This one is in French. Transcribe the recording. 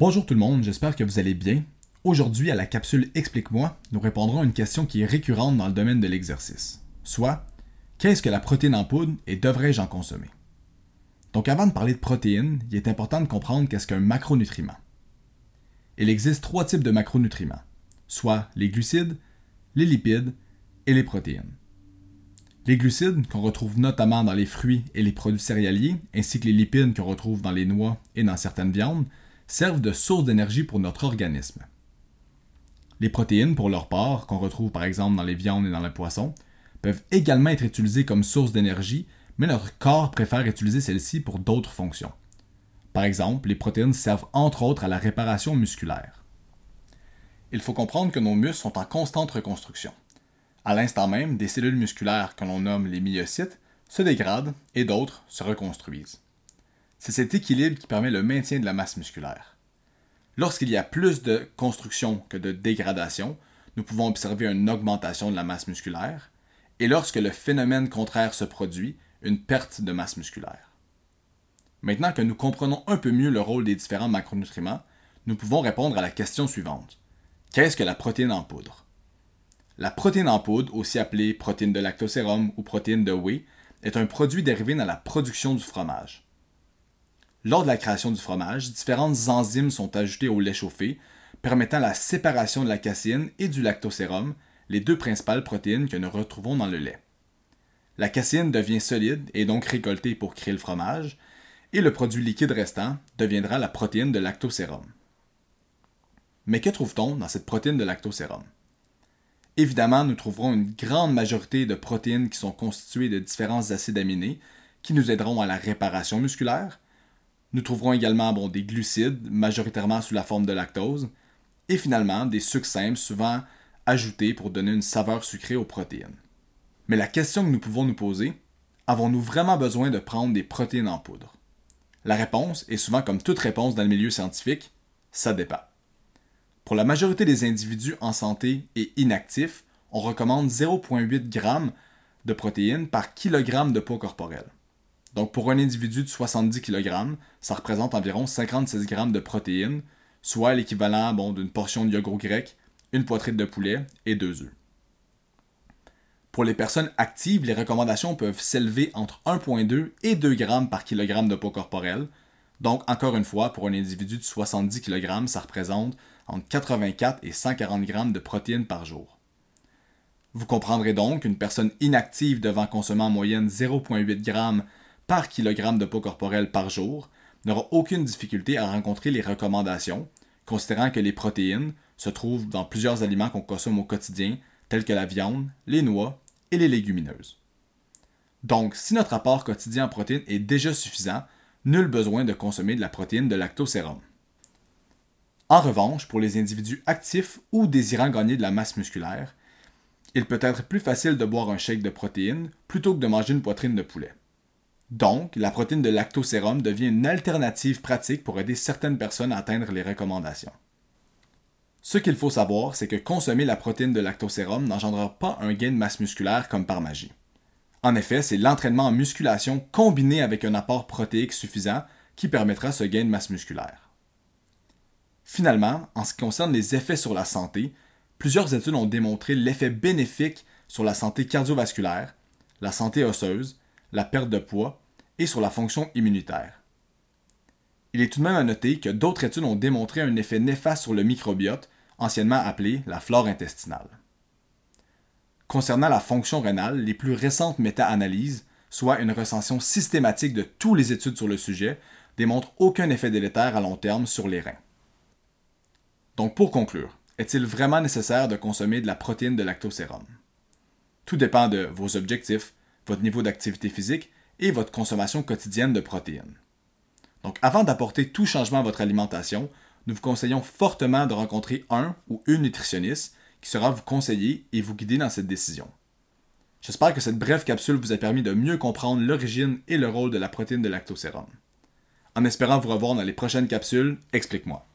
Bonjour tout le monde, j'espère que vous allez bien. Aujourd'hui, à la capsule Explique-moi, nous répondrons à une question qui est récurrente dans le domaine de l'exercice, soit qu'est-ce que la protéine en poudre et devrais-je en consommer? Donc avant de parler de protéines, il est important de comprendre qu'est-ce qu'un macronutriment. Il existe trois types de macronutriments, soit les glucides, les lipides et les protéines. Les glucides, qu'on retrouve notamment dans les fruits et les produits céréaliers, ainsi que les lipides qu'on retrouve dans les noix et dans certaines viandes, servent de source d'énergie pour notre organisme. Les protéines, pour leur part, qu'on retrouve par exemple dans les viandes et dans les poissons, peuvent également être utilisées comme source d'énergie, mais notre corps préfère utiliser celles-ci pour d'autres fonctions. Par exemple, les protéines servent entre autres à la réparation musculaire. Il faut comprendre que nos muscles sont en constante reconstruction. À l'instant même, des cellules musculaires que l'on nomme les myocytes se dégradent et d'autres se reconstruisent. C'est cet équilibre qui permet le maintien de la masse musculaire. Lorsqu'il y a plus de construction que de dégradation, nous pouvons observer une augmentation de la masse musculaire, et lorsque le phénomène contraire se produit, une perte de masse musculaire. Maintenant que nous comprenons un peu mieux le rôle des différents macronutriments, nous pouvons répondre à la question suivante. Qu'est-ce que la protéine en poudre? La protéine en poudre, aussi appelée protéine de lactosérum ou protéine de whey, est un produit dérivé dans la production du fromage. Lors de la création du fromage, différentes enzymes sont ajoutées au lait chauffé, permettant la séparation de la caséine et du lactosérum, les deux principales protéines que nous retrouvons dans le lait. La caséine devient solide et donc récoltée pour créer le fromage, et le produit liquide restant deviendra la protéine de lactosérum. Mais que trouve-t-on dans cette protéine de lactosérum? Évidemment, nous trouverons une grande majorité de protéines qui sont constituées de différents acides aminés qui nous aideront à la réparation musculaire, nous trouverons également des glucides, majoritairement sous la forme de lactose, et finalement des sucres simples, souvent ajoutés pour donner une saveur sucrée aux protéines. Mais la question que nous pouvons nous poser, avons-nous vraiment besoin de prendre des protéines en poudre? La réponse est souvent comme toute réponse dans le milieu scientifique, ça dépend. Pour la majorité des individus en santé et inactifs, on recommande 0,8 g de protéines par kilogramme de poids corporel. Donc pour un individu de 70 kg, ça représente environ 56 g de protéines, soit l'équivalent d'une portion de yogourt grec, une poitrine de poulet et deux œufs. Pour les personnes actives, les recommandations peuvent s'élever entre 1,2 et 2 g par kg de poids corporel. Donc, encore une fois, pour un individu de 70 kg, ça représente entre 84 et 140 g de protéines par jour. Vous comprendrez donc qu'une personne inactive devant consommer en moyenne 0,8 g par kilogramme de poids corporel par jour n'aura aucune difficulté à rencontrer les recommandations, considérant que les protéines se trouvent dans plusieurs aliments qu'on consomme au quotidien, tels que la viande, les noix et les légumineuses. Donc, si notre apport quotidien en protéines est déjà suffisant, nul besoin de consommer de la protéine de lactosérum. En revanche, pour les individus actifs ou désirant gagner de la masse musculaire, il peut être plus facile de boire un shake de protéines plutôt que de manger une poitrine de poulet. Donc, la protéine de lactosérum devient une alternative pratique pour aider certaines personnes à atteindre les recommandations. Ce qu'il faut savoir, c'est que consommer la protéine de lactosérum n'engendrera pas un gain de masse musculaire comme par magie. En effet, c'est l'entraînement en musculation combiné avec un apport protéique suffisant qui permettra ce gain de masse musculaire. Finalement, en ce qui concerne les effets sur la santé, plusieurs études ont démontré l'effet bénéfique sur la santé cardiovasculaire, la santé osseuse, la perte de poids et sur la fonction immunitaire. Il est tout de même à noter que d'autres études ont démontré un effet néfaste sur le microbiote, anciennement appelé la flore intestinale. Concernant la fonction rénale, les plus récentes méta-analyses, soit une recension systématique de toutes les études sur le sujet, démontrent aucun effet délétère à long terme sur les reins. Donc pour conclure, est-il vraiment nécessaire de consommer de la protéine de lactosérum? Tout dépend de vos objectifs, votre niveau d'activité physique et votre consommation quotidienne de protéines. Donc avant d'apporter tout changement à votre alimentation, nous vous conseillons fortement de rencontrer un ou une nutritionniste qui sera vous conseiller et vous guider dans cette décision. J'espère que cette brève capsule vous a permis de mieux comprendre l'origine et le rôle de la protéine de lactosérum. En espérant vous revoir dans les prochaines capsules, explique-moi.